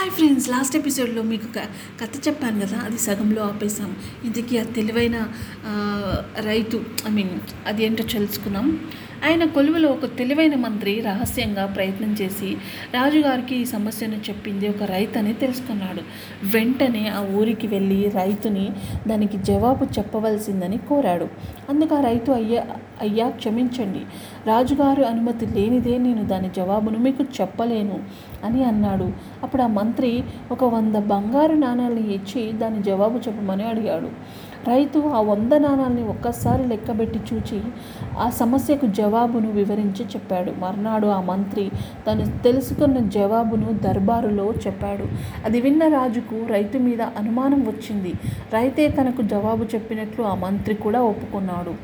Hi friends last ఎపిసోడ్లో మీకు కథ చెప్పాను కదా అది సగంలో ఆపేసాం ఇంతకీ ఆ తెలివైన రైతు ఐ మీన్ అది ఏంటో తెలుసుకున్నాం ఆయన కొలువులో ఒక తెలివైన మంత్రి రహస్యంగా ప్రయత్నం చేసి రాజుగారికి ఈ సమస్యను చెప్పింది ఒక రైతు అని తెలుసుకున్నాడు. వెంటనే ఆ ఊరికి వెళ్ళి రైతుని దానికి జవాబు చెప్పవలసిందని కోరాడు. అందుకు ఆ రైతు అయ్యా అయ్యా క్షమించండి. రాజుగారు అనుమతి లేనిదే నేను దాని జవాబును మీకు చెప్పలేను అని అన్నాడు. అప్పుడు ఆ మంత్రి ఒక వంద బంగారు నాణాలను ఇచ్చి దాని జవాబు చెప్పమని అడిగాడు. రైతు ఆ వంద నాణాలని ఒక్కసారి లెక్కబెట్టి చూచి ఆ సమస్యకు జవాబును వివరించి చెప్పాడు. మర్నాడు ఆ మంత్రి తను తెలుసుకున్న జవాబును దర్బారులో చెప్పాడు. అది విన్న రాజుకు రైతు మీద అనుమానం వచ్చింది. రైతే తనకు జవాబు చెప్పినట్లు ఆ మంత్రి కూడా ఒప్పుకున్నాడు.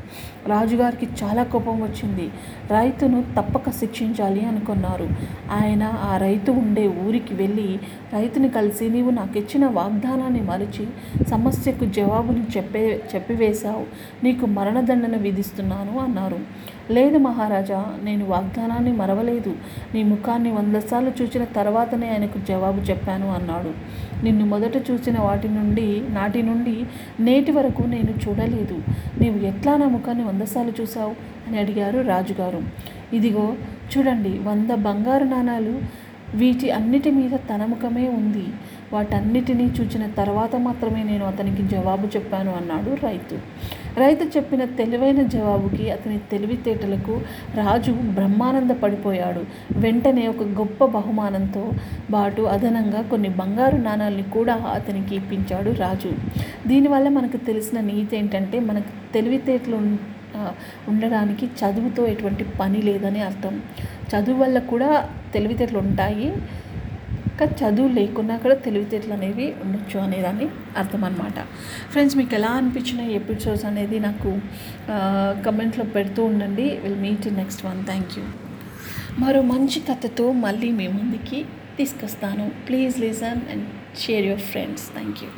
రాజుగారికి చాలా కోపం వచ్చింది. రైతును తప్పక శిక్షించాలి అనుకున్నారు. ఆయన ఆ రైతు ఉండే ఊరికి వెళ్ళి రైతుని కలిసి నీవు నాకు ఇచ్చిన వాగ్దానాన్ని మరిచి సమస్యకు జవాబును చెప్పే చెప్పివేశావు. నీకు మరణదండన విధిస్తున్నాను అన్నారు. లేదు మహారాజా నేను వాగ్దానాన్ని మరవలేదు. నీ ముఖాన్ని వంద సార్లు చూసిన తర్వాతనే ఆయనకు జవాబు చెప్పాను అన్నాడు. నిన్ను మొదట చూసిన వాటి నుండి నాటి నుండి నేటి వరకు నేను చూడలేదు. నీవు ఎట్లా నా ముఖాన్ని వంద సార్లు చూసావు అని అడిగారు రాజుగారు. ఇదిగో చూడండి వంద బంగారు నాణాలు వీటి అన్నిటి మీద తన ముఖమే ఉంది. వాటన్నిటినీ చూచిన తర్వాత మాత్రమే నేను అతనికి జవాబు చెప్పాను అన్నాడు రైతు. రైతు చెప్పిన తెలివైన జవాబుకి అతని తెలివితేటలకు రాజు బ్రహ్మానంద పడిపోయాడు వెంటనే ఒక గొప్ప బహుమానంతో పాటు అదనంగా కొన్ని బంగారు నాణాలని కూడా అతనికి ఇప్పించాడు రాజు. దీనివల్ల మనకు తెలిసిన నీతి ఏంటంటే మనకు తెలివితేటలు ఉండడానికి చదువుతో ఎటువంటి పని లేదని అర్థం. చదువు వల్ల కూడా తెలివితేటలు ఉంటాయి. కానీ చదువు లేకున్నా కూడా తెలివితేటలు అనేవి ఉండొచ్చు అనేదాన్ని అర్థం అనమాట ఫ్రెండ్స్ మీకు ఎలా అనిపించిన ఎపిసోడ్స్ అనేది నాకు కమెంట్లో పెడుతూ ఉండండి. Will meet next one thank you మరో మంచి కథతో మళ్ళీ మీ ముందుకి తీసుకొస్తాను. Please listen and share your friends thank you